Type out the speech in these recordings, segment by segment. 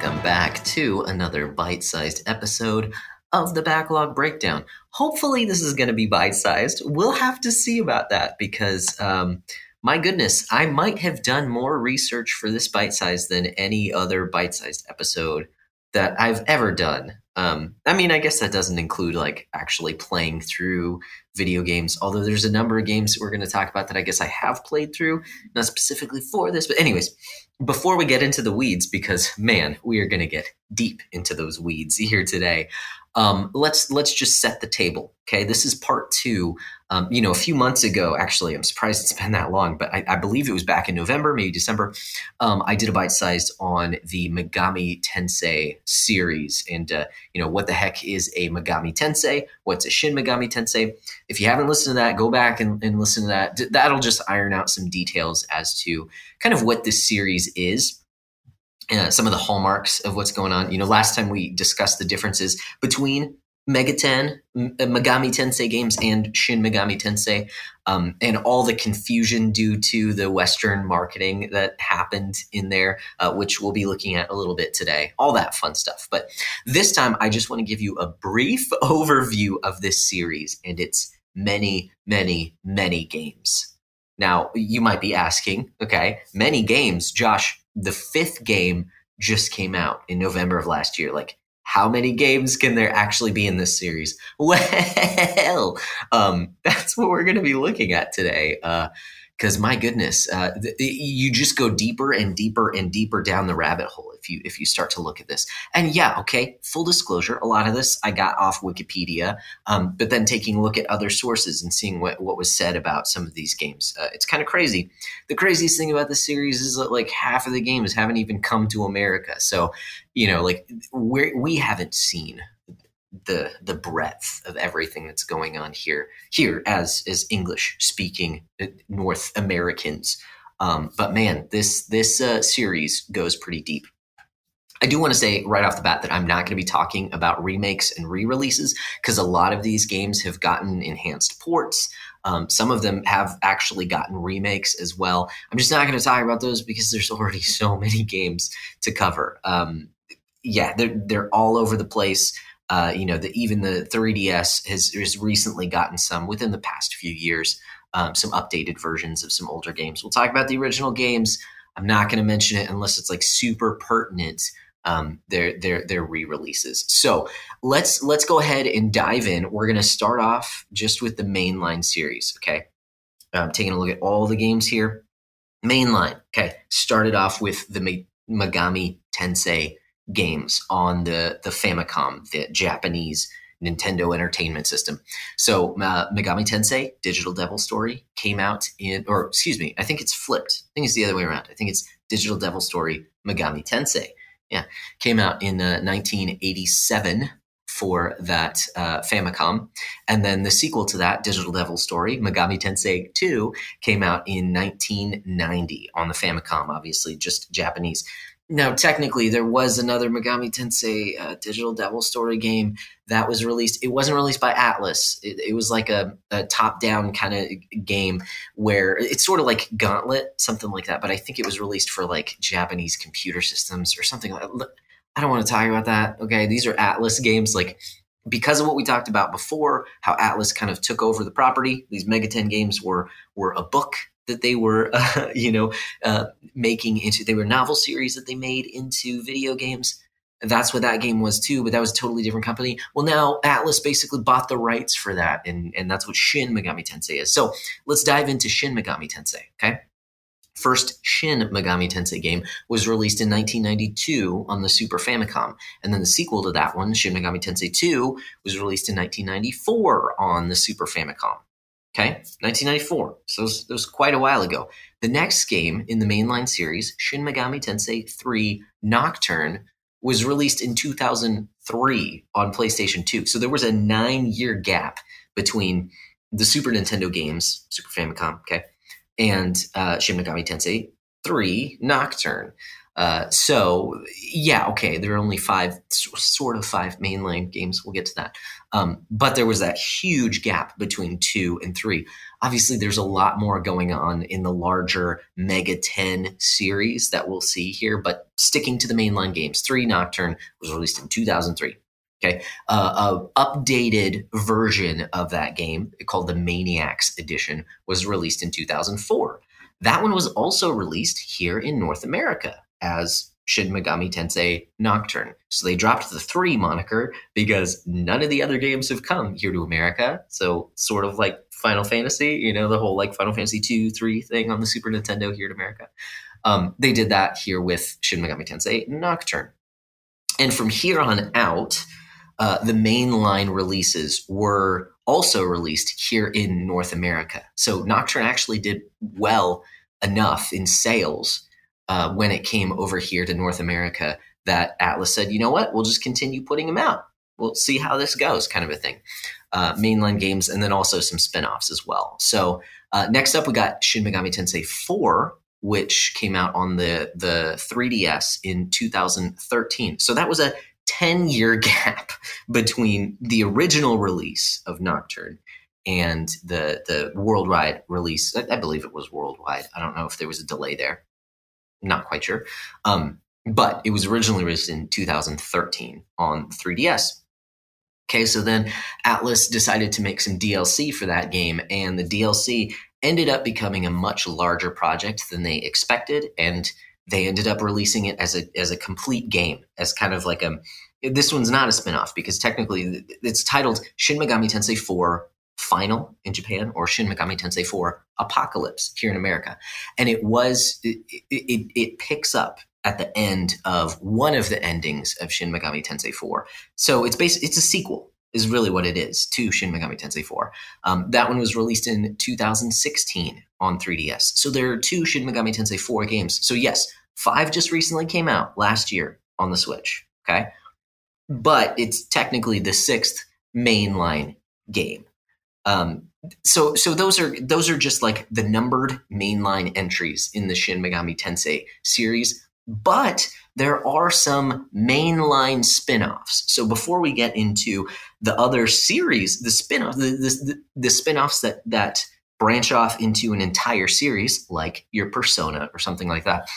welcome back to another bite sized episode of the Backlog Breakdown. Hopefully, this is going to be bite sized. We'll have to see about that because, um, my goodness, I might have done more research for this bite size than any other bite sized episode that I've ever done. Um, I mean, I guess that doesn't include like actually playing through video games, although there's a number of games we're going to talk about that I guess I have played through, not specifically for this. But, anyways, before we get into the weeds, because man, we are going to get deep into those weeds here today. Um, let's let's just set the table. Okay, this is part two um, you know, a few months ago, actually, I'm surprised it's been that long, but I, I believe it was back in November, maybe December. Um, I did a bite sized on the Megami Tensei series, and uh, you know what the heck is a Megami Tensei? What's a Shin Megami Tensei? If you haven't listened to that, go back and, and listen to that. That'll just iron out some details as to kind of what this series is. Uh, some of the hallmarks of what's going on. You know, last time we discussed the differences between Megaten, uh, Megami Tensei games, and Shin Megami Tensei, um, and all the confusion due to the Western marketing that happened in there, uh, which we'll be looking at a little bit today. All that fun stuff. But this time, I just want to give you a brief overview of this series and its many, many, many games. Now, you might be asking, okay, many games, Josh, the fifth game just came out in November of last year. Like, how many games can there actually be in this series? Well, um, that's what we're going to be looking at today. Uh, because my goodness, uh, th- you just go deeper and deeper and deeper down the rabbit hole if you if you start to look at this. And yeah, okay, full disclosure, a lot of this I got off Wikipedia, um, but then taking a look at other sources and seeing what what was said about some of these games, uh, it's kind of crazy. The craziest thing about this series is that like half of the games haven't even come to America, so you know, like we we haven't seen the the breadth of everything that's going on here here as as English speaking uh, North Americans. Um, but man, this this uh, series goes pretty deep. I do want to say right off the bat that I'm not going to be talking about remakes and re-releases because a lot of these games have gotten enhanced ports. Um, some of them have actually gotten remakes as well. I'm just not going to talk about those because there's already so many games to cover. Um, yeah, they're they're all over the place. Uh, you know, the, even the 3DS has, has recently gotten some within the past few years, um, some updated versions of some older games. We'll talk about the original games. I'm not going to mention it unless it's like super pertinent. Um, their their their re-releases. So let's let's go ahead and dive in. We're going to start off just with the mainline series. Okay, um, taking a look at all the games here. Mainline. Okay, started off with the Megami Tensei games on the the Famicom, the Japanese Nintendo Entertainment System. So uh, Megami Tensei Digital Devil Story came out in, or excuse me, I think it's flipped. I think it's the other way around. I think it's Digital Devil Story Megami Tensei. Yeah, came out in uh, 1987 for that uh, Famicom. And then the sequel to that, Digital Devil Story, Megami Tensei 2, came out in 1990 on the Famicom, obviously, just Japanese. Now, technically, there was another Megami Tensei uh, Digital Devil Story game that was released. It wasn't released by Atlus. It, it was like a, a top-down kind of game where it's sort of like Gauntlet, something like that. But I think it was released for like Japanese computer systems or something. Like, I don't want to talk about that. Okay, these are Atlus games. Like because of what we talked about before, how Atlus kind of took over the property. These Megaten games were were a book that they were, uh, you know, uh, making into. They were novel series that they made into video games. That's what that game was too, but that was a totally different company. Well, now Atlus basically bought the rights for that, and and that's what Shin Megami Tensei is. So let's dive into Shin Megami Tensei. Okay. First Shin Megami Tensei game was released in 1992 on the Super Famicom, and then the sequel to that one, Shin Megami Tensei 2, was released in 1994 on the Super Famicom. Okay, 1994. So that was quite a while ago. The next game in the mainline series, Shin Megami Tensei 3 Nocturne, was released in 2003 on PlayStation 2. So there was a nine year gap between the Super Nintendo games, Super Famicom, okay, and uh, Shin Megami Tensei 3 Nocturne. Uh, so yeah, okay, there are only five, sort of five mainline games. We'll get to that. Um, but there was that huge gap between two and three. Obviously, there's a lot more going on in the larger Megaten series that we'll see here, but sticking to the mainline games, 3 Nocturne was released in 2003. Okay, uh, a updated version of that game called the Maniacs Edition was released in 2004. That one was also released here in North America as Shin Megami Tensei Nocturne. So they dropped the three moniker because none of the other games have come here to America. So sort of like Final Fantasy, you know, the whole like Final Fantasy 2, 3 thing on the Super Nintendo here in America. Um, they did that here with Shin Megami Tensei Nocturne. And from here on out, uh, the mainline releases were also released here in North America. So Nocturne actually did well enough in sales uh, when it came over here to North America that Atlus said, you know what, we'll just continue putting them out. We'll see how this goes, kind of a thing. Uh, mainline games, and then also some spin offs as well. So, uh, next up, we got Shin Megami Tensei 4, which came out on the, the 3DS in 2013. So, that was a 10 year gap between the original release of Nocturne and the the worldwide release. I, I, believe it was worldwide. I don't know if there was a delay there. Not quite sure. Um, but it was originally released in 2013 on 3DS. Okay, so then Atlus decided to make some DLC for that game, and the DLC ended up becoming a much larger project than they expected, and they ended up releasing it as a as a complete game, as kind of like a this one's not a spin-off because technically it's titled Shin Megami Tensei 4 Final in Japan or Shin Megami Tensei 4 Apocalypse here in America. And it was, it, it, it, picks up at the end of one of the endings of Shin Megami Tensei 4. So it's basically, it's a sequel is really what it is to Shin Megami Tensei 4. Um, that one was released in 2016 on 3DS. So there are two Shin Megami Tensei 4 games. So yes, five just recently came out last year on the Switch. Okay. But it's technically the sixth mainline game. Um, so so those are those are just like the numbered mainline entries in the Shin Megami Tensei series, but there are some mainline spin-offs. So before we get into the other series, the spin-off the, the, the spin-offs that that branch off into an entire series like your Persona or something like that.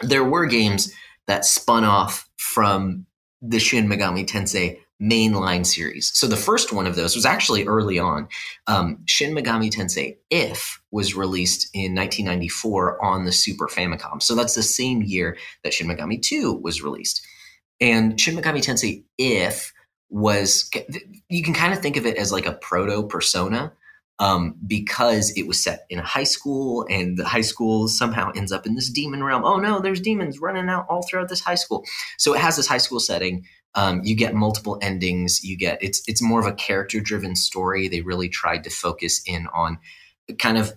There were games that spun off from the Shin Megami Tensei mainline series. So the first one of those was actually early on. Um, Shin Megami Tensei If was released in 1994 on the Super Famicom. So that's the same year that Shin Megami 2 was released. And Shin Megami Tensei If was, you can kind of think of it as like a proto persona. Um, because it was set in a high school and the high school somehow ends up in this demon realm. Oh no, there's demons running out all throughout this high school. So it has this high school setting um, you get multiple endings. You get it's it's more of a character driven story. They really tried to focus in on kind of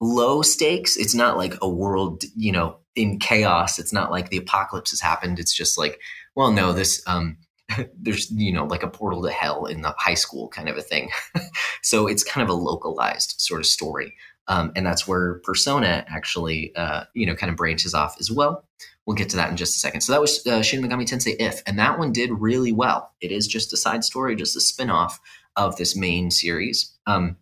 low stakes. It's not like a world you know in chaos. It's not like the apocalypse has happened. It's just like well, no, this um, there's you know like a portal to hell in the high school kind of a thing. so it's kind of a localized sort of story. Um, and that's where Persona actually, uh, you know, kind of branches off as well. We'll get to that in just a second. So that was uh, Shin Megami Tensei If, and that one did really well. It is just a side story, just a spin-off of this main series. Um,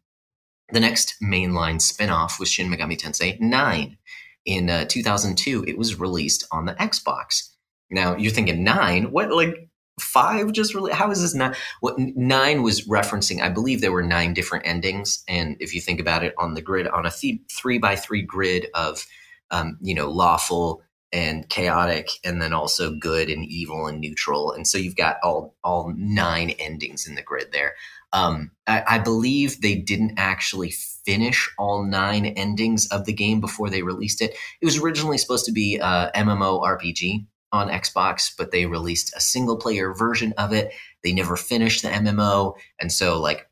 the next mainline spin-off was Shin Megami Tensei 9. In uh, 2002, it was released on the Xbox. Now, you're thinking 9? What, like, five just really how is this not what nine was referencing i believe there were nine different endings and if you think about it on the grid on a th- three by three grid of um, you know lawful and chaotic and then also good and evil and neutral and so you've got all all nine endings in the grid there um, I, I believe they didn't actually finish all nine endings of the game before they released it it was originally supposed to be a mmo rpg on Xbox, but they released a single player version of it. They never finished the MMO. And so, like,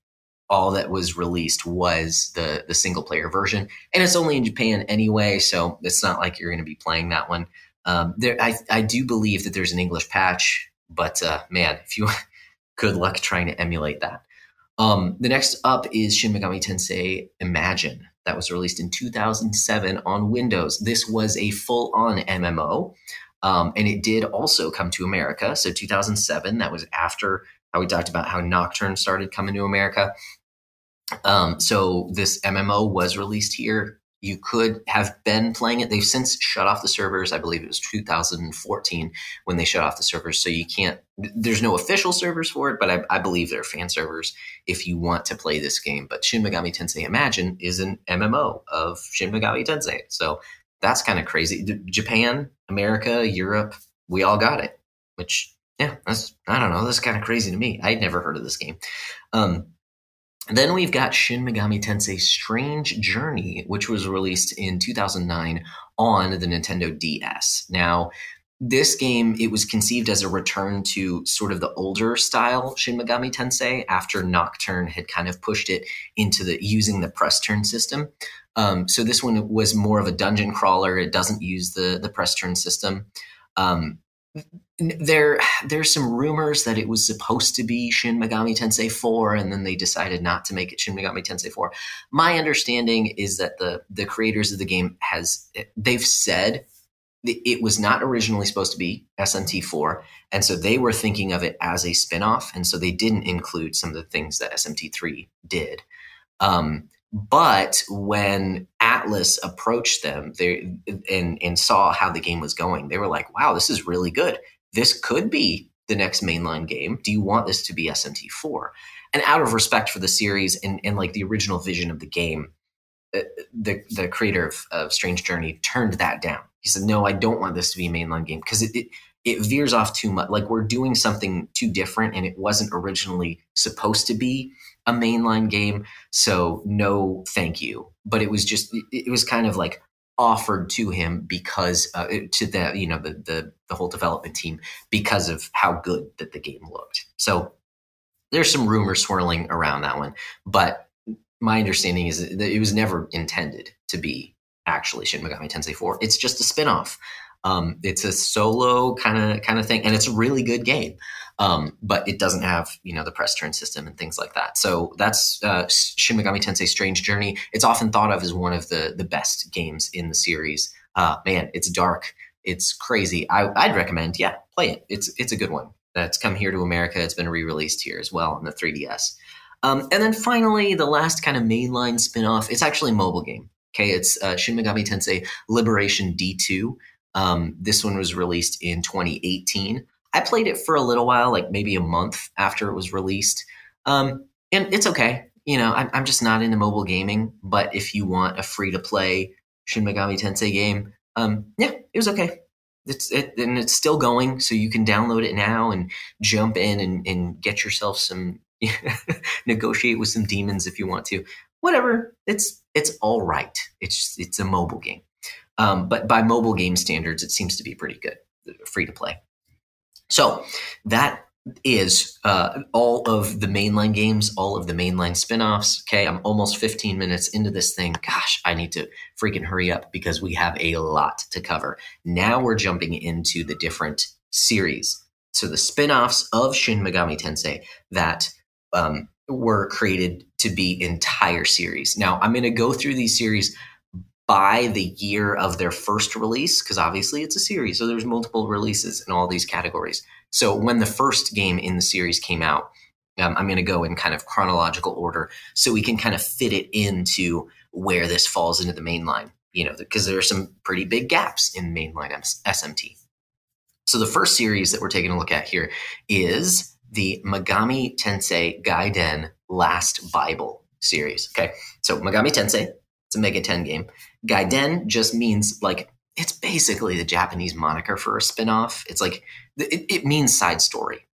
all that was released was the the single player version, and it's only in Japan anyway, so it's not like you're going to be playing that one. Um, there, I I do believe that there's an English patch, but uh, man, if you good luck trying to emulate that. Um, the next up is Shin Megami Tensei Imagine. that was released in 2007 on Windows. This was a full on MMO. Um, and it did also come to America. So 2007, that was after how we talked about how Nocturne started coming to America. Um, so this MMO was released here. You could have been playing it. They've since shut off the servers. I believe it was 2014 when they shut off the servers. So you can't, there's no official servers for it, but I, I believe there are fan servers if you want to play this game. But Shin Megami Tensei Imagine is an MMO of Shin Megami Tensei. So that's kind of crazy. Japan, America, Europe, we all got it, which, yeah, that's, I don't know, that's kind of crazy to me. I'd never heard of this game. Um, then we've got Shin Megami Tensei Strange Journey, which was released in 2009 on the Nintendo DS. Now, this game, it was conceived as a return to sort of the older style Shin Megami Tensei after Nocturne had kind of pushed it into the using the press turn system. Um, so this one was more of a dungeon crawler. It doesn't use the the press turn system. Um, there there's some rumors that it was supposed to be Shin Megami Tensei 4 and then they decided not to make it Shin Megami Tensei 4. My understanding is that the the creators of the game has they've said it was not originally supposed to be SMT4 and so they were thinking of it as a spin-off and so they didn't include some of the things that SMT3 did. Um, but when Atlus approached them they, and, and saw how the game was going, they were like, wow, this is really good. This could be the next mainline game. Do you want this to be SMT4? And out of respect for the series and, and like the original vision of the game, uh, the, the creator of, of Strange Journey turned that down. He said, no, I don't want this to be a mainline game because it, it it veers off too much. Like we're doing something too different, and it wasn't originally supposed to be a mainline game. So no, thank you. But it was just it was kind of like offered to him because uh, to the you know the, the the whole development team because of how good that the game looked. So there's some rumors swirling around that one, but my understanding is that it was never intended to be actually Shin Megami Tensei 4. It's just a spin-off. Um, it's a solo kind of kind of thing, and it's a really good game. Um, but it doesn't have you know the press turn system and things like that. So that's uh, Shin Megami Tensei Strange Journey. It's often thought of as one of the the best games in the series. Uh, man, it's dark, it's crazy. I, would recommend, yeah, play it. It's it's a good one. That's come here to America. It's been re-released here as well on the 3DS. Um, and then finally, the last kind of mainline spin-off, it's actually a mobile game. Okay, it's uh, Shin Megami Tensei Liberation D2. Um, this one was released in 2018. I played it for a little while, like maybe a month after it was released. Um, and it's okay. You know, I'm, I'm, just not into mobile gaming. But if you want a free to play Shin Megami Tensei game, um, yeah, it was okay. It's it, and it's still going, so you can download it now and jump in and, and get yourself some negotiate with some demons if you want to. Whatever, it's it's all right. It's it's a mobile game. Um, but by mobile game standards, it seems to be pretty good, free to play. So that is uh, all of the mainline games, all of the mainline spin-offs. Okay, I'm almost 15 minutes into this thing. Gosh, I need to freaking hurry up because we have a lot to cover. Now we're jumping into the different series. So the spin-offs of Shin Megami Tensei that um, were created to be entire series. Now I'm going to go through these series by the year of their first release because obviously it's a series so there's multiple releases in all these categories. So when the first game in the series came out um, i'm going to go in kind of chronological order so we can kind of fit it into where this falls into the mainline, you know because there are some pretty big gaps in mainline smt so the first series that we're taking a look at here is the megami tensei gaiden last bible series okay? So megami tensei it's a megaten game Gaiden just means like it's basically the Japanese moniker for a spinoff. It's like it, it means side story.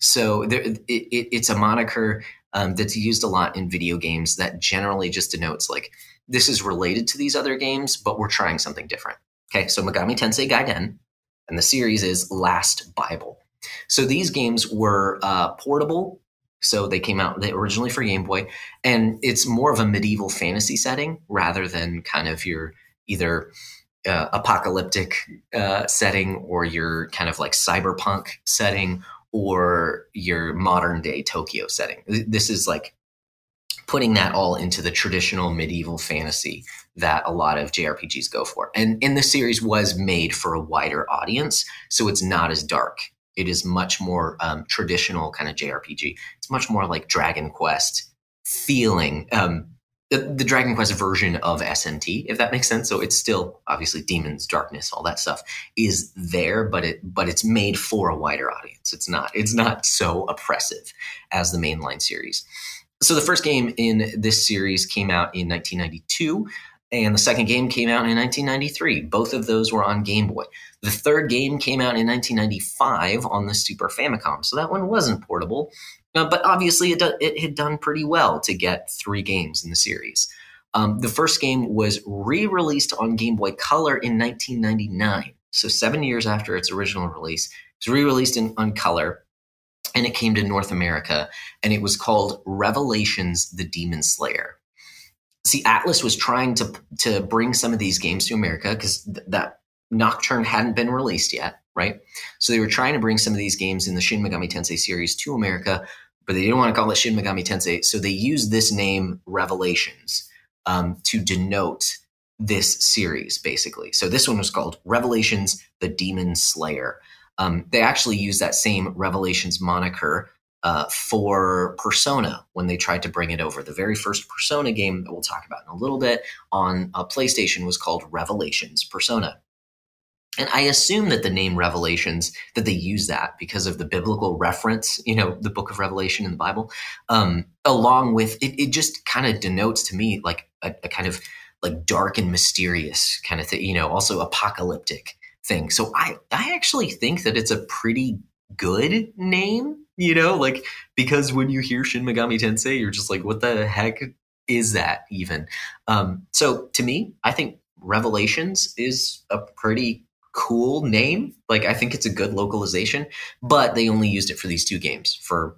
So there, it, it, it's a moniker um, that's used a lot in video games that generally just denotes like this is related to these other games, but we're trying something different. Okay, so Megami Tensei Gaiden, and the series is Last Bible. So these games were uh, portable so they came out originally for Game Boy, and it's more of a medieval fantasy setting rather than kind of your either uh, apocalyptic uh, setting or your kind of like cyberpunk setting or your modern day Tokyo setting. This is like putting that all into the traditional medieval fantasy that a lot of JRPGs go for. And in the series was made for a wider audience, so it's not as dark. It is much more um, traditional kind of JRPG. It's much more like Dragon Quest feeling. Um, the, the, Dragon Quest version of SMT, if that makes sense. So it's still obviously demons, darkness, all that stuff is there, but it but it's made for a wider audience. It's not it's not so oppressive as the mainline series. So the first game in this series came out in 1992 and the second game came out in 1993. Both of those were on Game Boy. The third game came out in 1995 on the Super Famicom, so that one wasn't portable. Uh, but obviously, it, do, it had done pretty well to get three games in the series. Um, the first game was re released on Game Boy Color in 1999, so seven years after its original release. It was re released on Color and it came to North America, and it was called Revelations: The Demon Slayer. See, Atlus was trying to to bring some of these games to America because th- that Nocturne hadn't been released yet, right? So they were trying to bring some of these games in the Shin Megami Tensei series to America, but they didn't want to call it Shin Megami Tensei, so they used this name Revelations um, to denote this series, basically. So this one was called Revelations: The Demon Slayer. Um, they actually used that same Revelations moniker uh, for Persona when they tried to bring it over. The very first Persona game that we'll talk about in a little bit on a PlayStation was called Revelations Persona. And I assume that the name Revelations, that they use that because of the biblical reference, you know, the book of Revelation in the Bible, um, along with it, it just kind of denotes to me like a, a kind of like dark and mysterious kind of thing, you know, also apocalyptic thing. So I I actually think that it's a pretty good name, you know, like because when you hear Shin Megami Tensei, you're just like, what the heck is that even? Um, so to me, I think Revelations is a pretty cool name. Like I think it's a good localization, but they only used it for these two games for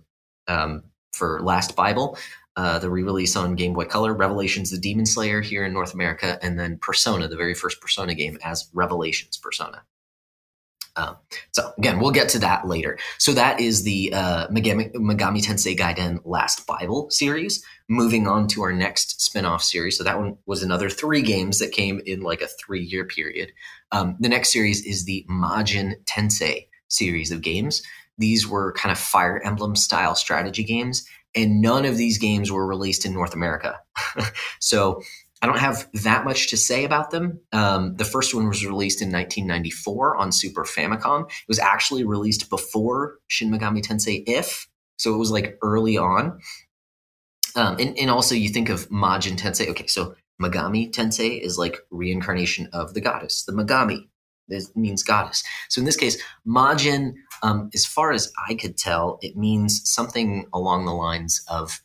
um, for Last Bible uh, the re-release on Game Boy Color, Revelations: The Demon Slayer here in North America, and then Persona, the very first Persona game, as Revelations Persona. Um, so again, we'll get to that later. So that is the uh, Megami, Megami Tensei Gaiden Last Bible series. Moving on to our next spin-off series. So that one was another three games that came in like a three-year period. Um, the next series is the Majin Tensei series of games. These were kind of Fire Emblem style strategy games, and none of these games were released in North America. so I don't have that much to say about them. Um, the first one was released in 1994 on Super Famicom. It was actually released before Shin Megami Tensei If, so it was like early on. Um, and, and also, you think of Majin Tensei. Okay, so Megami Tensei is like reincarnation of the goddess, the Megami. Means goddess. So in this case, Majin um, as far as I could tell, it means something along the lines of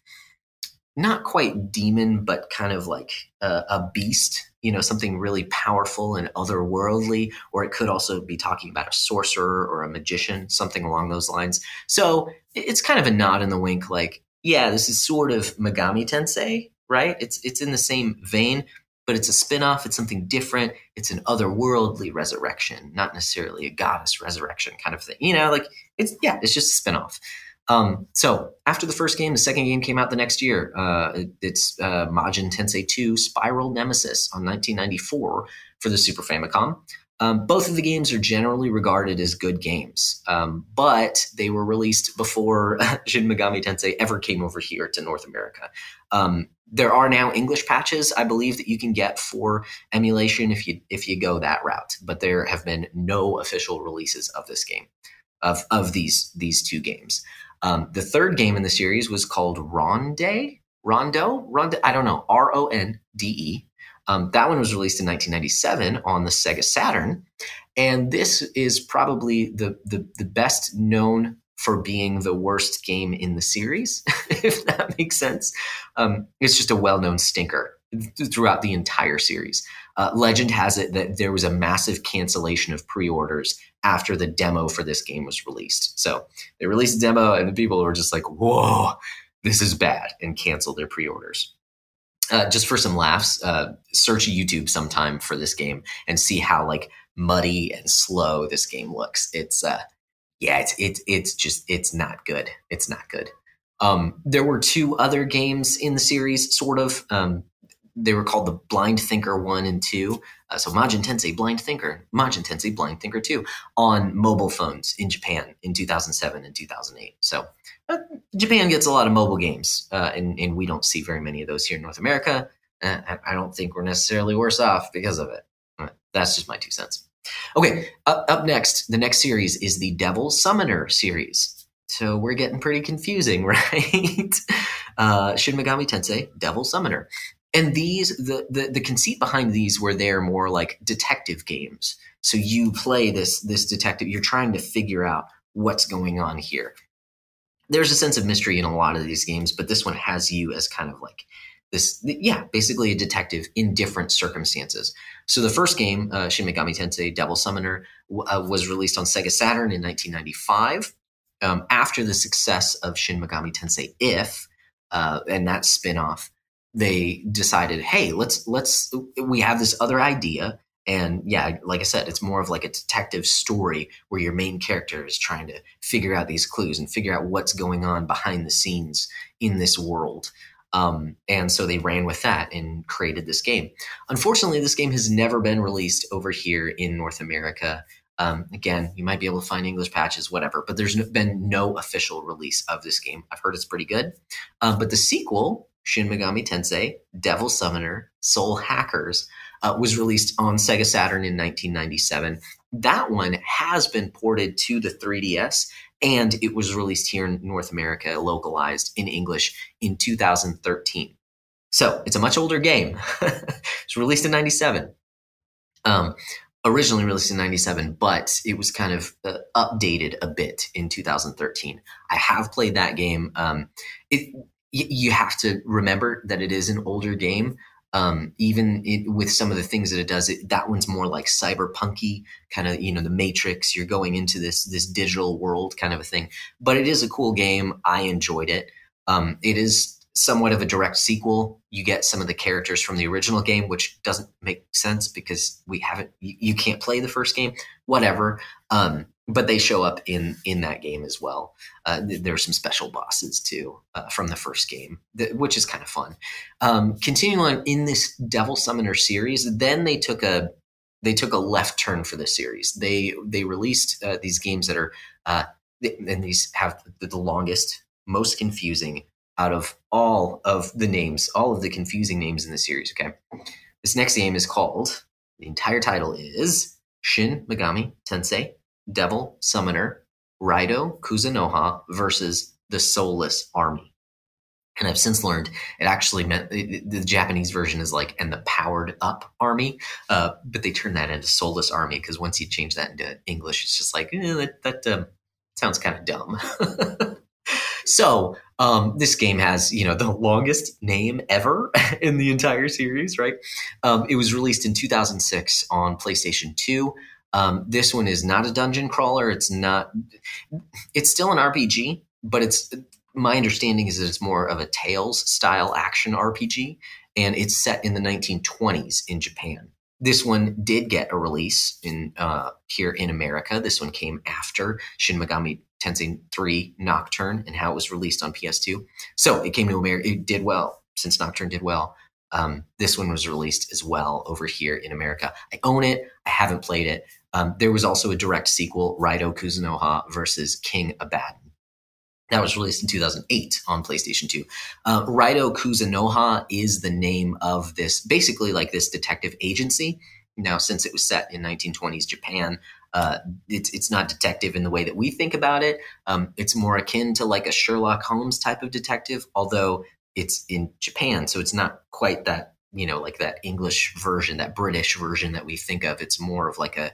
not quite demon, but kind of like a, a beast, you know, something really powerful and otherworldly, or it could also be talking about a sorcerer or a magician, something along those lines. So it's kind of a nod in the wink, like, yeah, this is sort of Megami Tensei, right? It's it's in the same vein, but it's a spin-off it's something different it's an otherworldly resurrection not necessarily a goddess resurrection kind of thing you know like it's yeah it's just a spin-off um, so after the first game the second game came out the next year uh, it, it's uh, majin tensei 2 spiral nemesis on 1994 for the super famicom um, both of the games are generally regarded as good games, um, but they were released before Shin Megami Tensei ever came over here to North America. Um, there are now English patches, I believe, that you can get for emulation if you if you go that route. But there have been no official releases of this game, of of these these two games. Um, the third game in the series was called Ronde, Rondo, Rondo. I don't know, R O N D E. Um, that one was released in 1997 on the Sega Saturn, and this is probably the the, the best known for being the worst game in the series, if that makes sense. Um, it's just a well known stinker throughout the entire series. Uh, legend has it that there was a massive cancellation of pre orders after the demo for this game was released. So they released a demo, and the people were just like, whoa, this is bad, and canceled their pre orders. Uh, just for some laughs, uh, search YouTube sometime for this game and see how like muddy and slow this game looks. It's uh, yeah, it's it's it's just it's not good. It's not good. Um, there were two other games in the series, sort of. Um, they were called the Blind Thinker 1 and 2. Uh, so Majin Tensei Blind Thinker, Majin Tensei Blind Thinker 2 on mobile phones in Japan in 2007 and 2008. So uh, Japan gets a lot of mobile games, uh, and, and, we don't see very many of those here in North America. Uh, I don't think we're necessarily worse off because of it. Uh, that's just my two cents. Okay, up, up next, the next series is the Devil Summoner series. So we're getting pretty confusing, right? uh, Shin Megami Tensei Devil Summoner and these the, the the conceit behind these were they're more like detective games. So you play this this detective you're trying to figure out what's going on here. There's a sense of mystery in a lot of these games but this one has you as kind of like this yeah basically a detective in different circumstances. So the first game uh, shin megami tensei devil summoner uh, was released on sega saturn in 1995 um, after the success of shin megami tensei if uh, and that spin-off they decided, hey, let's let's we have this other idea. And yeah, like I said, it's more of like a detective story where your main character is trying to figure out these clues and figure out what's going on behind the scenes in this world. Um, and so they ran with that and created this game. Unfortunately, this game has never been released over here in North America. Um, again, you might be able to find English patches, whatever, but there's been no official release of this game. I've heard it's pretty good. Um, but the sequel Shin Megami Tensei, Devil Summoner, Soul Hackers uh, was released on Sega Saturn in 1997. That one has been ported to the 3DS and it was released here in North America, localized in English in 2013. So it's a much older game. it's released in 97. Um, originally released in 97 but it was kind of uh, updated a bit in 2013 i have played that game um, it, you have to remember that it is an older game. Um, even it, with some of the things that it does, it, that one's more like cyberpunky kind of, you know, the Matrix. You're going into this this digital world kind of a thing. But it is a cool game. I enjoyed it. Um, it is somewhat of a direct sequel. You get some of the characters from the original game, which doesn't make sense because we haven't. You, you can't play the first game. Whatever. Um, but they show up in in that game as well. Uh, there are some special bosses too uh, from the first game, which is kind of fun. Um, continuing on in this Devil Summoner series, then they took a they took a left turn for the series. They they released uh, these games that are uh, and these have the, the longest, most confusing out of all of the names, all of the confusing names in the series. Okay, this next game is called. The entire title is Shin Megami Tensei Devil Summoner, Raidou Kuzunoha versus the Soulless Army. And I've since learned it actually meant the Japanese version is like and the powered up army, uh, but they turned that into soulless army because once you change that into English, it's just like eh, that, that um, sounds kind of dumb. so um, this game has you know the longest name ever in the entire series, right? Um, it was released in 2006 on PlayStation 2. Um, this one is not a dungeon crawler. It's not. It's still an RPG, but it's my understanding is that it's more of a Tales style action RPG, and it's set in the 1920s in Japan. This one did get a release in uh, here in America. This one came after Shin Megami Tensei 3 Nocturne and how it was released on PS2. So it came to America. It did well since Nocturne did well. Um, this one was released as well over here in America. I own it. I haven't played it. Um, there was also a direct sequel, Raidou Kuzunoha versus King Abaddon. That was released in 2008 on PlayStation 2. Uh, Raidou Kuzunoha is the name of this, basically like this detective agency. Now, since it was set in 1920s Japan, uh, it's it's not detective in the way that we think about it. Um, it's more akin to like a Sherlock Holmes type of detective, although it's in Japan, so it's not quite that you know like that English version, that British version that we think of. It's more of like a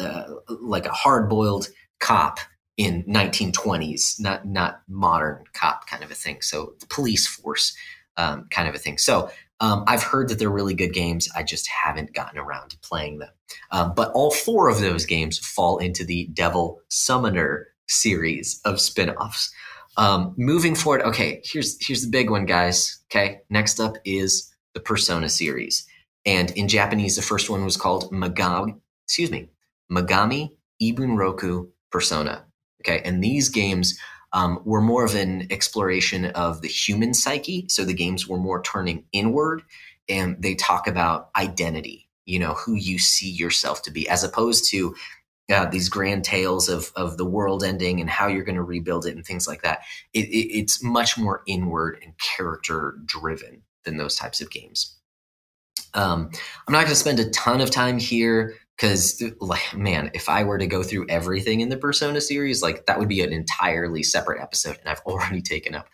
uh, like a hard boiled cop in 1920s, not not modern cop kind of a thing. So police force um, kind of a thing. So um, I've heard that they're really good games. I just haven't gotten around to playing them. Um, but all four of those games fall into the Devil Summoner series of spin-offs. Um, moving forward, okay, here's here's the big one, guys. Okay, next up is the Persona series, and in Japanese, the first one was called Magami. Excuse me, Megami Ibunroku Persona. Okay, and these games um, were more of an exploration of the human psyche. So the games were more turning inward and they talk about identity, you know, who you see yourself to be, as opposed to uh, these grand tales of, of the world ending and how you're going to rebuild it and things like that. It, it, it's much more inward and character driven than those types of games. Um, I'm not going to spend a ton of time here because like man if i were to go through everything in the persona series like that would be an entirely separate episode and i've already taken up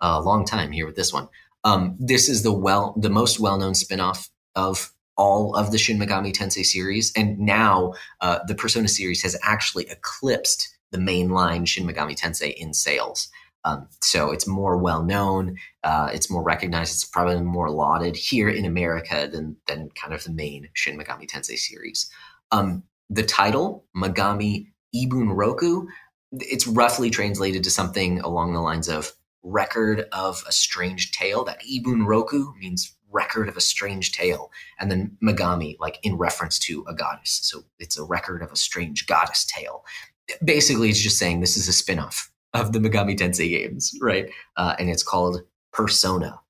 a long time here with this one um, this is the well the most well-known spin-off of all of the shin megami tensei series and now uh, the persona series has actually eclipsed the mainline shin megami tensei in sales um, so it's more well known, uh, it's more recognized, it's probably more lauded here in America than than kind of the main Shin Megami Tensei series. Um, the title, Megami Ibun Roku, it's roughly translated to something along the lines of record of a strange tale. That Ibun Roku means record of a strange tale. And then Megami, like in reference to a goddess. So it's a record of a strange goddess tale. Basically, it's just saying this is a spin off of the Megami Tensei games, right? Uh, and it's called Persona.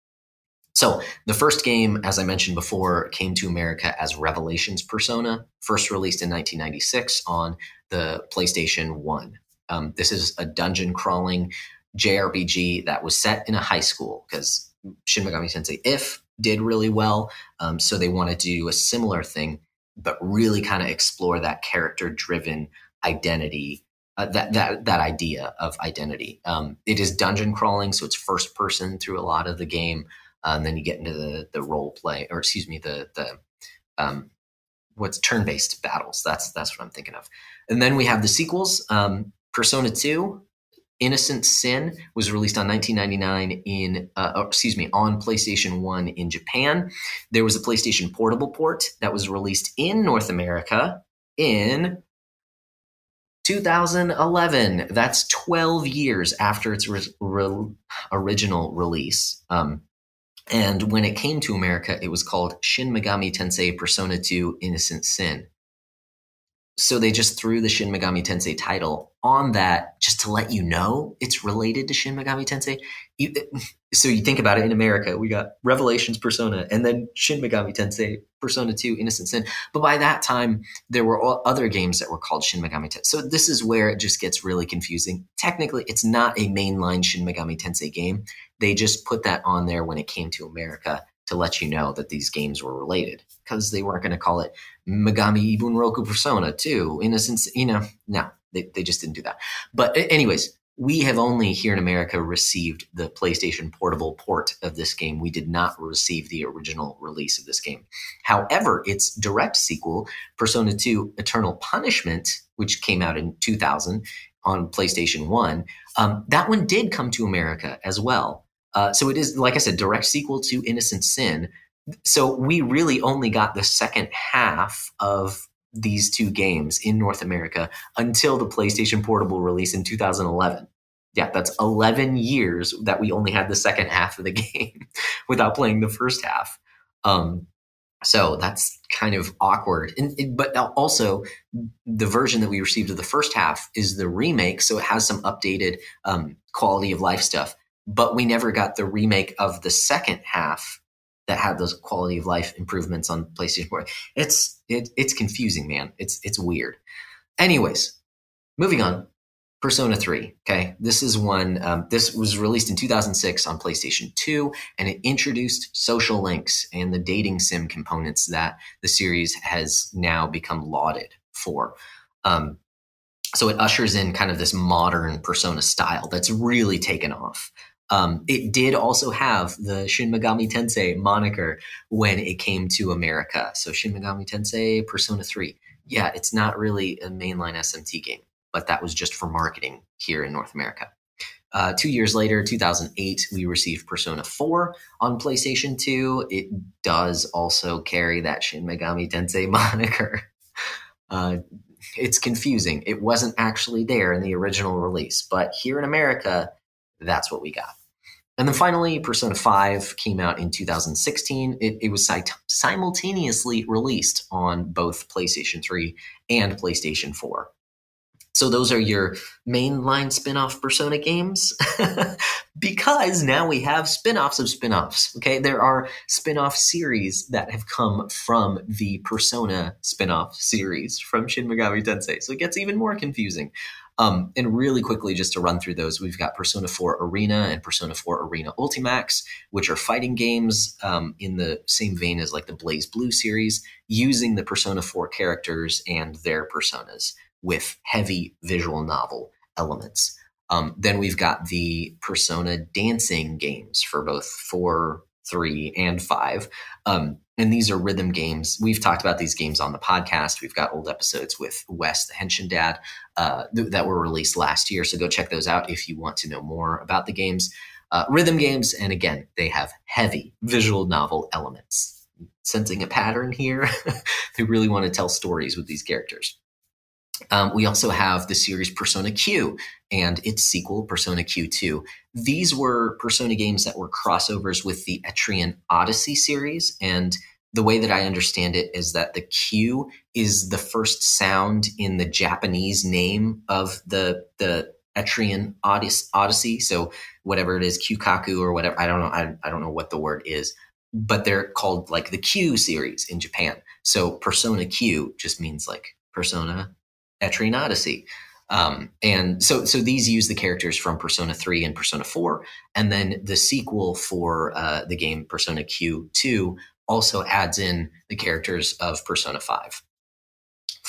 So the first game, as I mentioned before, came to America as Revelations Persona, first released in 1996 on the PlayStation 1. Um, this is a dungeon crawling JRPG that was set in a high school because Shin Megami Tensei If did really well. Um, so they wanted to do a similar thing, but really kind of explore that character driven identity. Uh, that that that idea of identity. Um, it is dungeon crawling, so it's first person through a lot of the game. Uh, and then you get into the the role play, or excuse me, the the um, what's turn based battles. That's that's what I'm thinking of. And then we have the sequels. Um, Persona Two, Innocent Sin was released on 1999 in, uh, excuse me, on PlayStation One in Japan. There was a PlayStation Portable port that was released in North America in 2011. That's 12 years after its re- re- original release. Um, and when it came to America, it was called Shin Megami Tensei Persona 2 Innocent Sin. So they just threw the Shin Megami Tensei title on that just to let you know it's related to Shin Megami Tensei. You, so you think about it in America, we got Revelations Persona and then Shin Megami Tensei Persona 2 Innocent Sin. But by that time, there were other games that were called Shin Megami Tensei. So this is where it just gets really confusing. Technically, it's not a mainline Shin Megami Tensei game. They just put that on there when it came to America to let you know that these games were related because they weren't going to call it Megami Ibun Roku Persona 2 Innocence. You know, no, they, they just didn't do that. But anyways, we have only here in America received the PlayStation Portable port of this game. We did not receive the original release of this game. However, its direct sequel, Persona 2 Eternal Punishment, which came out in 2000 on PlayStation 1, um, that one did come to America as well. Uh, so it is, like I said, direct sequel to Innocent Sin. So we really only got the second half of these two games in North America until the PlayStation Portable release in 2011. Yeah, that's 11 years that we only had the second half of the game without playing the first half. Um, so that's kind of awkward. And, but also, the version that we received of the first half is the remake, so it has some updated um, quality of life stuff. But we never got the remake of the second half that had those quality of life improvements on PlayStation 4. It's it, it's confusing, man. It's it's weird. Anyways, moving on. Persona 3. Okay, this is one. Um, this was released in 2006 on PlayStation 2, and it introduced social links and the dating sim components that the series has now become lauded for. Um, so it ushers in kind of this modern Persona style that's really taken off. Um, it did also have the Shin Megami Tensei moniker when it came to America. So Shin Megami Tensei Persona 3. Yeah, it's not really a mainline SMT game, but that was just for marketing here in North America. Uh, two years later, 2008, we received Persona 4 on PlayStation 2. It does also carry that Shin Megami Tensei moniker. Uh, it's confusing. It wasn't actually there in the original release, but here in America, that's what we got. And then finally, Persona 5 came out in 2016. It, it was si- simultaneously released on both PlayStation 3 and PlayStation 4. So those are your mainline spin-off Persona games because now we have spin-offs of spin-offs. Okay, there are spin-off series that have come from the Persona spin-off series from Shin Megami Tensei. So it gets even more confusing. Um, and really quickly, just to run through those, we've got Persona 4 Arena and Persona 4 Arena Ultimax, which are fighting games um, in the same vein as like the BlazBlue series, using the Persona 4 characters and their personas with heavy visual novel elements. Um, then we've got the Persona dancing games for both four, three, and five. Um, and these are rhythm games. We've talked about these games on the podcast. We've got old episodes with Wes, the Henshin Dad, uh, th- that were released last year. So go check those out if you want to know more about the games. Uh, rhythm games, and again, they have heavy visual novel elements. Sensing a pattern here. they really want to tell stories with these characters. Um, we also have the series Persona Q and its sequel, Persona Q2. These were Persona games that were crossovers with the Etrian Odyssey series. And the way that I understand it is that the Q is the first sound in the Japanese name of the, the Etrian Odyssey. So whatever it is, Kyukaku or whatever, I don't know. I, I don't know what the word is, but they're called like the Q series in Japan. So Persona Q just means like Persona Etrian Odyssey. Um, and so, so these use the characters from Persona 3 and Persona 4. And then the sequel for uh, the game Persona Q2 also adds in the characters of Persona 5.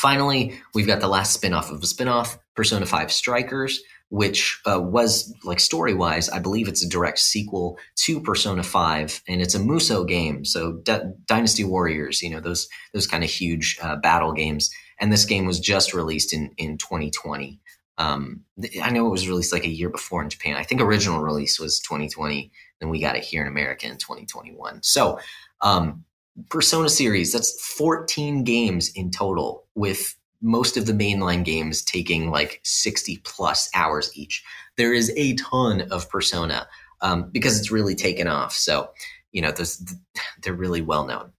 Finally, we've got the last spin-off of a spin-off, Persona 5 Strikers, which uh, was like story-wise, I believe it's a direct sequel to Persona 5, and it's a Musou game. So D- Dynasty Warriors, you know those those kind of huge uh, battle games and this game was just released in in 2020. Um, I know it was released like a year before in Japan. I think original release was 2020, and we got it here in America in 2021. So, um, Persona series that's 14 games in total, with most of the mainline games taking like 60 plus hours each. There is a ton of Persona um, because it's really taken off. So, you know, those, they're really well known.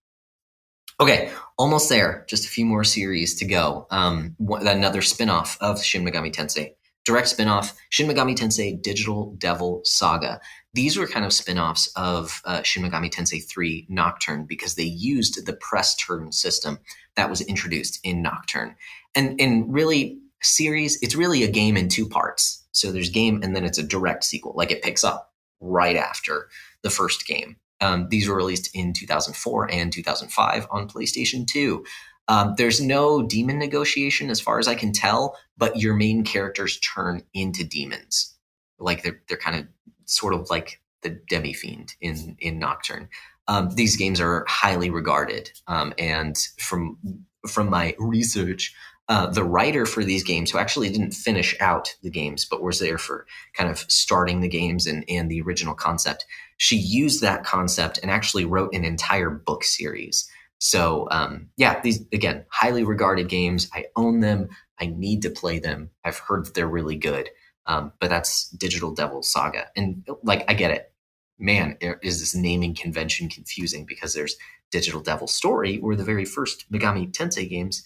Okay, almost there. Just a few more series to go. Um, another spinoff of Shin Megami Tensei. Direct spinoff, Shin Megami Tensei Digital Devil Saga. These were kind of spinoffs of uh, Shin Megami Tensei 3 Nocturne because they used the press turn system that was introduced in Nocturne. And, and really, series, it's really a game in two parts. So there's game and then it's a direct sequel. Like it picks up right after the first game. Um, these were released in 2004 and 2005 on PlayStation 2. Um, there's no demon negotiation as far as I can tell, but your main characters turn into demons. Like they're they're kind of sort of like the demi fiend in in Nocturne. Um, these games are highly regarded, um, and from from my research, uh, the writer for these games, who actually didn't finish out the games, but was there for kind of starting the games and, and the original concept, she used that concept and actually wrote an entire book series. So, um, yeah, these, again, highly regarded games. I own them. I need to play them. I've heard that they're really good. Um, but that's Digital Devil Saga. And like, I get it. Man, is this naming convention confusing because there's Digital Devil Story, were the very first Megami Tensei games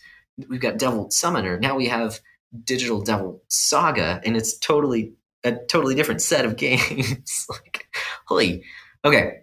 we've got Devil Summoner. Now we have Digital Devil Saga, and it's totally a totally different set of games. like, holy. Okay.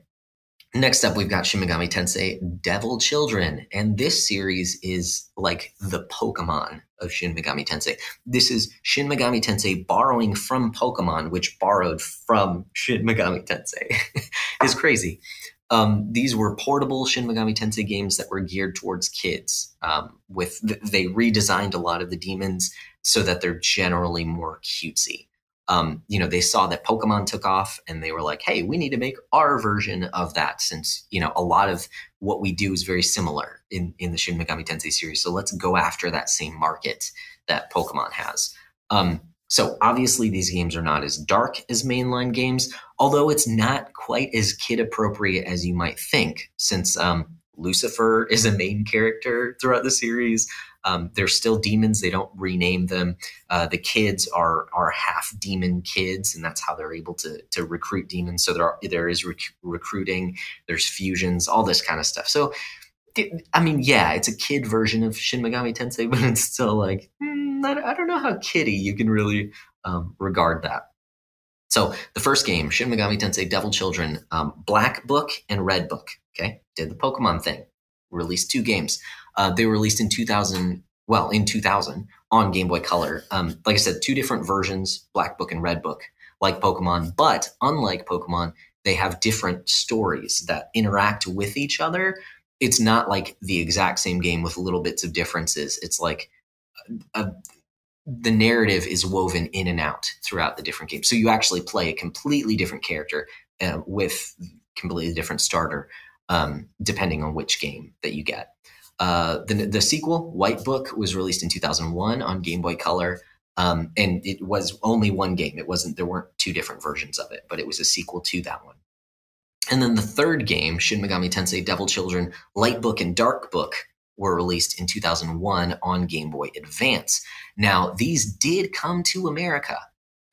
Next up, we've got Shin Megami Tensei Devil Children, and this series is like the Pokemon of Shin Megami Tensei. This is Shin Megami Tensei borrowing from Pokemon, which borrowed from Shin Megami Tensei. it's crazy. Um, these were portable Shin Megami Tensei games that were geared towards kids. Um, with they redesigned a lot of the demons so that they're generally more cutesy. Um, you know, they saw that Pokemon took off, and they were like, "Hey, we need to make our version of that." Since you know a lot of what we do is very similar in in the Shin Megami Tensei series, so let's go after that same market that Pokemon has. Um, so obviously, these games are not as dark as mainline games, although it's not quite as kid appropriate as you might think, since um, Lucifer is a main character throughout the series. Um, they're still demons; they don't rename them. Uh, the kids are are half demon kids, and that's how they're able to to recruit demons. So there are, there is rec- recruiting, there's fusions, all this kind of stuff. So I mean, yeah, it's a kid version of Shin Megami Tensei, but it's still like mm, I, don't know how kiddie you can really um, regard that. So the first game, Shin Megami Tensei Devil Children, um, Black Book and Red Book. Okay, did the Pokemon thing. Released two games. Uh, they were released in 2000. Well, in 2000 on Game Boy Color. Um, like I said, two different versions, Black Book and Red Book, like Pokemon. But unlike Pokemon, they have different stories that interact with each other. It's not like the exact same game with little bits of differences. It's like a, the narrative is woven in and out throughout the different games. So you actually play a completely different character uh, with completely different starter, um, depending on which game that you get. Uh, the, the sequel, White Book, was released in 2001 on Game Boy Color. Um, and it was only one game. It wasn't, there weren't two different versions of it, but it was a sequel to that one. And then the third game, Shin Megami Tensei Devil Children, Light Book and Dark Book, were released in 2001 on Game Boy Advance. Now, these did come to America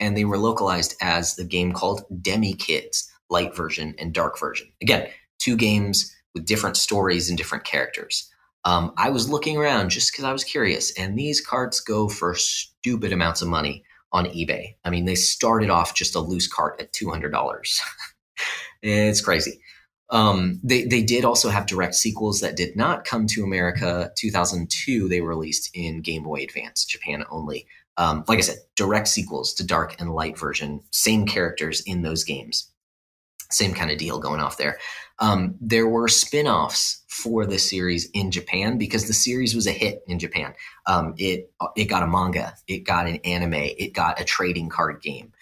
and they were localized as the game called Demi Kids, light version and dark version. Again, two games with different stories and different characters. Um, I was looking around just because I was curious, and these carts go for stupid amounts of money on eBay. I mean, they started off just a loose cart at two hundred dollars. it's crazy. Um, they they did also have direct sequels that did not come to America. 2002, they released in Game Boy Advance, Japan only. Um, like I said, direct sequels to Dark and Light version, same characters in those games same kind of deal going off there. Um, there were spin-offs for the series in Japan because the series was a hit in Japan. Um, it it got a manga, it got an anime, it got a trading card game.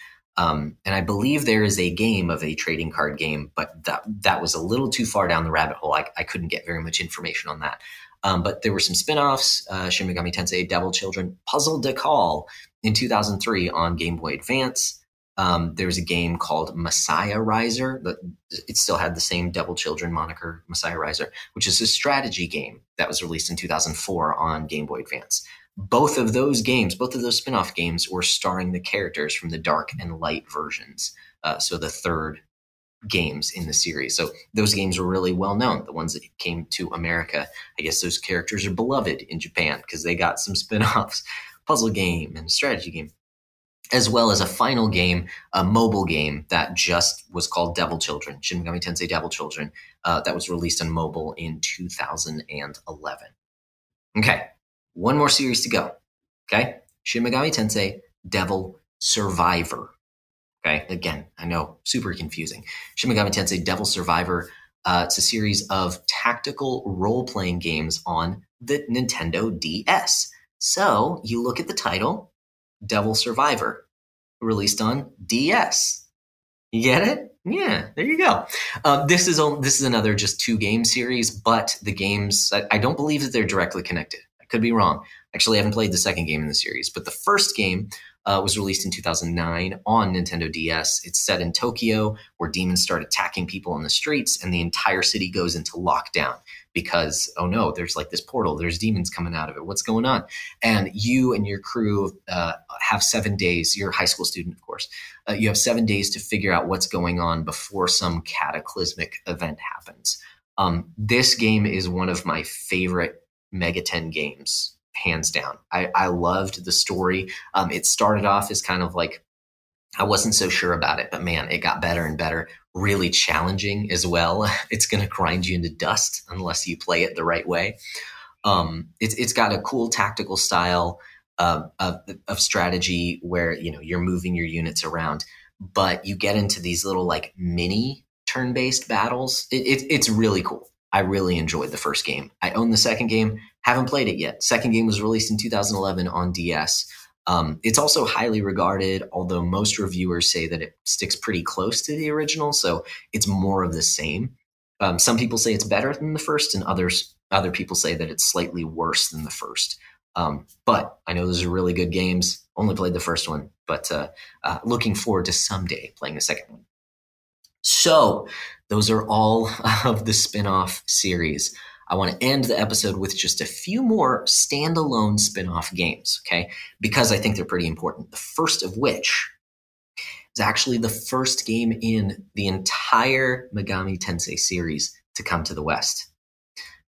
Um, and I believe there is a game of a trading card game, but that that was a little too far down the rabbit hole. I, I couldn't get very much information on that. Um, but there were some spin-offs, uh, Shin Megami Tensei Devil Children, Puzzle de Call in 2003 on Game Boy Advance. Um, was a game called Messiah Riser it still had the same Devil Children moniker, Messiah Riser, which is a strategy game that was released in 2004 on Game Boy Advance. Both of those games, both of those spin-off games, were starring the characters from the dark and light versions. Uh, so the third games in the series. So those games were really well known. The ones that came to America, I guess those characters are beloved in Japan because they got some spin-offs, puzzle game and strategy game as well as a final game, a mobile game that just was called Devil Children, Shin Megami Tensei Devil Children, uh, that was released on mobile in 2011. Okay, one more series to go. Okay, Shin Megami Tensei Devil Survivor. Okay, again, I know, super confusing. Shin Megami Tensei Devil Survivor. Uh, it's a series of tactical role playing games on the Nintendo DS. So you look at the title, Devil Survivor, released on DS. You get it? Yeah, there you go. Uh, this is this is another just two game series, but the games I, I don't believe that they're directly connected. Could be wrong. Actually, I haven't played the second game in the series, but the first game uh, was released in 2009 on Nintendo DS. It's set in Tokyo, where demons start attacking people in the streets, and the entire city goes into lockdown because oh no, there's like this portal, there's demons coming out of it. What's going on? And you and your crew uh, have seven days. You're a high school student, of course. Uh, you have seven days to figure out what's going on before some cataclysmic event happens. Um, this game is one of my favorite Megaten games, hands down. I, I loved the story. Um, it started off as kind of like I wasn't so sure about it, but man, it got better and better. Really challenging as well. It's going to grind you into dust unless you play it the right way. Um, it's it's got a cool tactical style of, of, strategy where you know you're moving your units around, but you get into these little like mini turn-based battles. It, it, it's really cool. I really enjoyed the first game. I own the second game. Haven't played it yet. Second game was released in 2011 on DS. Um, it's also highly regarded, although most reviewers say that it sticks pretty close to the original, so it's more of the same. Um, some people say it's better than the first, and others other people say that it's slightly worse than the first. Um, but I know those are really good games. Only played the first one, but uh, uh, looking forward to someday playing the second one. So those are all of the spin-off series. I want to end the episode with just a few more standalone spin-off games, okay? Because I think they're pretty important. The first of which is actually the first game in the entire Megami Tensei series to come to the West.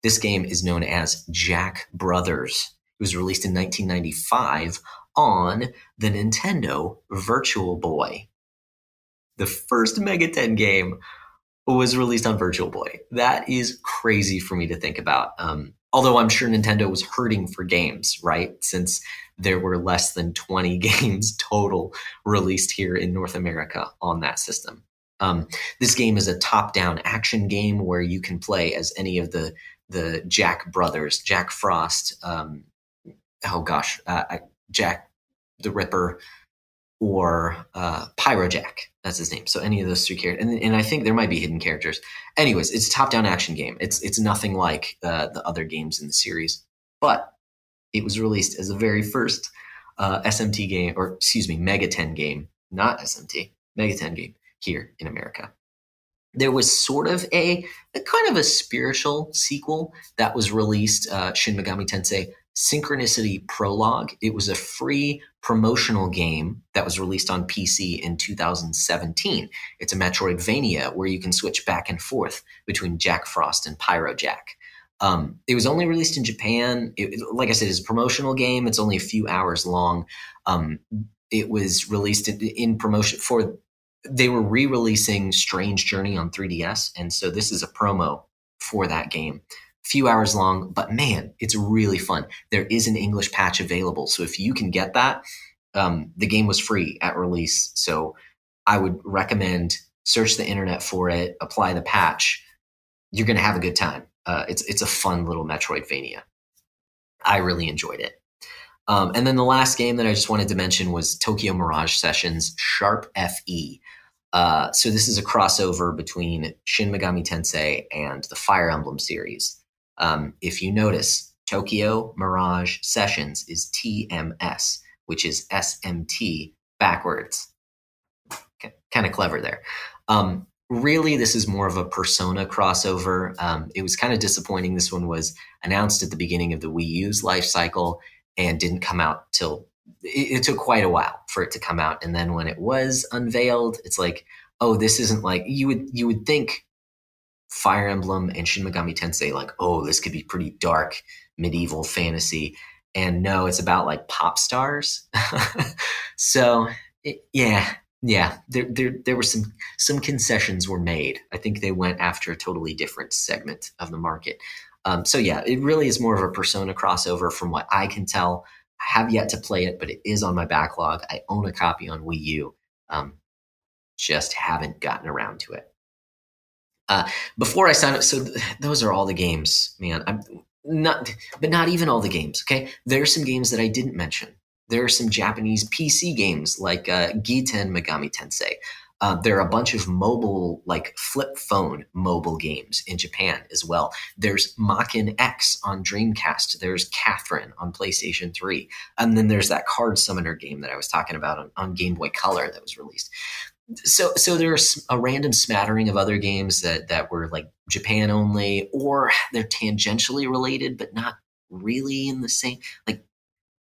This game is known as Jack Brothers. It was released in 1995 on the Nintendo Virtual Boy. The first Megaten game was released on Virtual Boy. That is crazy for me to think about. Um, although I'm sure Nintendo was hurting for games, right? Since there were less than 20 games total released here in North America on that system. Um, this game is a top-down action game where you can play as any of the the Jack brothers, Jack Frost, um, oh gosh, uh, Jack the Ripper, or uh, Jack. That's his name. So any of those three characters, and, and I think there might be hidden characters. Anyways, it's top-down action game. It's it's nothing like uh, the other games in the series, but it was released as the very first uh, SMT game, or excuse me, Mega Ten game, not SMT, Mega Ten game here in America. There was sort of a, a kind of a spiritual sequel that was released, uh, Shin Megami Tensei Synchronicity Prologue. It was a free promotional game that was released on PC in 2017. It's a Metroidvania where you can switch back and forth between Jack Frost and Pyro Jack. Um, it was only released in Japan. It, like I said, it's a promotional game. It's only a few hours long. Um, it was released in, in, promotion for. They were re-releasing Strange Journey on 3DS, and so this is a promo for that game. Few hours long, but man, it's really fun. There is an English patch available, so if you can get that, um, the game was free at release. So I would recommend search the internet for it, apply the patch. You're going to have a good time uh, it's it's a fun little Metroidvania. I really enjoyed it. Um, and then the last game that I just wanted to mention was Tokyo Mirage Sessions Sharp FE. Uh, so this is a crossover between Shin Megami Tensei and the Fire Emblem series. Um, if you notice, Tokyo Mirage Sessions is TMS, which is SMT backwards. Kind of clever there. Um, really this is more of a persona crossover um, it was kind of disappointing this one was announced at the beginning of the wii u's life cycle and didn't come out till it, it, took quite a while for it to come out and then when it was unveiled it's like oh this isn't like you would you would think fire emblem and shin megami tensei like oh this could be pretty dark medieval fantasy and no it's about like pop stars so it, yeah yeah, there, there there were some some concessions were made. I think they went after a totally different segment of the market. Um, so yeah, it really is more of a persona crossover from what I can tell. I have yet to play it, but it is on my backlog. I own a copy on Wii U. Um, just haven't gotten around to it. Uh, before I sign up, so th- those are all the games, man. I'm not, but not even all the games. Okay, there are some games that I didn't mention there are some Japanese PC games like uh, Giten Megami Tensei. Uh, there are a bunch of mobile, like flip phone mobile games in Japan as well. There's Maken X on Dreamcast. There's Catherine on PlayStation 3. And then there's that card summoner game that I was talking about on, on Game Boy Color that was released. So, so there's a random smattering of other games that, that were like Japan only, or they're tangentially related, but not really in the same. Like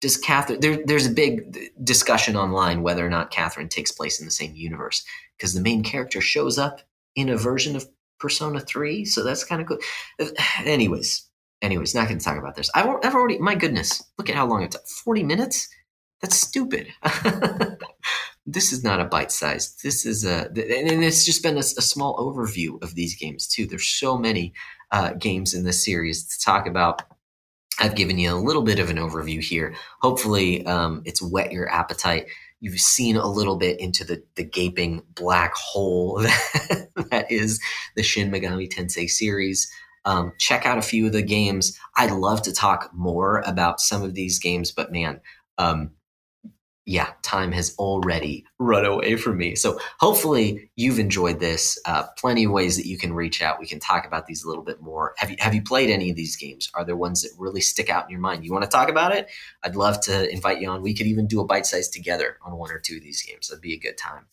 does Catherine? There, there's a big discussion online whether or not Catherine takes place in the same universe because the main character shows up in a version of Persona Three, so that's kind of cool. Anyways, anyways, not going to talk about this. I've, I've already. My goodness, look at how long it took. Forty minutes. That's stupid. this is not a bite size. This is a, and it's just been a, a, small overview of these games too. There's so many uh, games in this series to talk about I've given you a little bit of an overview here. Hopefully, um, it's whet your appetite. You've seen a little bit into the, the gaping black hole that, that is the Shin Megami Tensei series. Um, check out a few of the games. I'd love to talk more about some of these games, but man, um, yeah, time has already run away from me. So hopefully you've enjoyed this. Uh, plenty of ways that you can reach out. We can talk about these a little bit more. Have you have you played any of these games? Are there ones that really stick out in your mind? You want to talk about it? I'd love to invite you on. We could even do a bite size together on one or two of these games. That'd be a good time.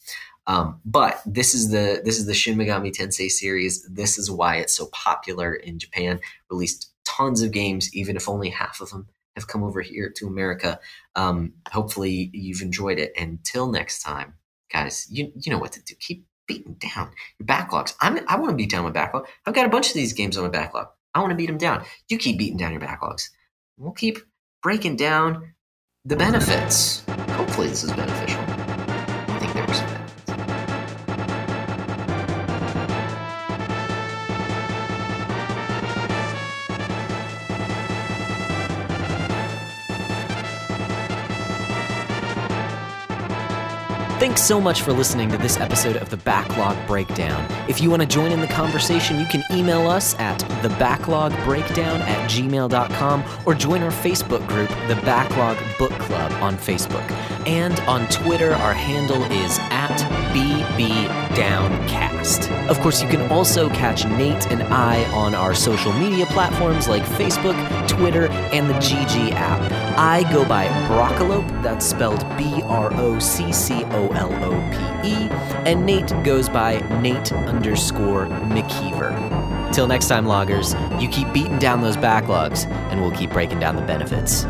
Um, but this is the this is the Shin Megami Tensei series. This is why it's so popular in Japan. Released tons of games, even if only half of them have come over here to America. Um, hopefully, you've enjoyed it. Until next time, guys, you you know what to do. Keep beating down your backlogs. I'm, I want to beat down my backlog. I've got a bunch of these games on my backlog. I want to beat them down. You keep beating down your backlogs. We'll keep breaking down the benefits. Hopefully, this is beneficial. Thanks so much for listening to this episode of the Backlog Breakdown. If you want to join in the conversation, you can email us at thebacklogbreakdown at gmail.com or join our Facebook group, The Backlog Book Club, on Facebook. And on Twitter, our handle is at BBDownCast. Of course, you can also catch Nate and I on our social media platforms like Facebook, Twitter, and the GG app. I go by Broccolope, that's spelled B R O C C O L O P E, and Nate goes by Nate underscore McKeever. Till next time, loggers, you keep beating down those backlogs, and we'll keep breaking down the benefits.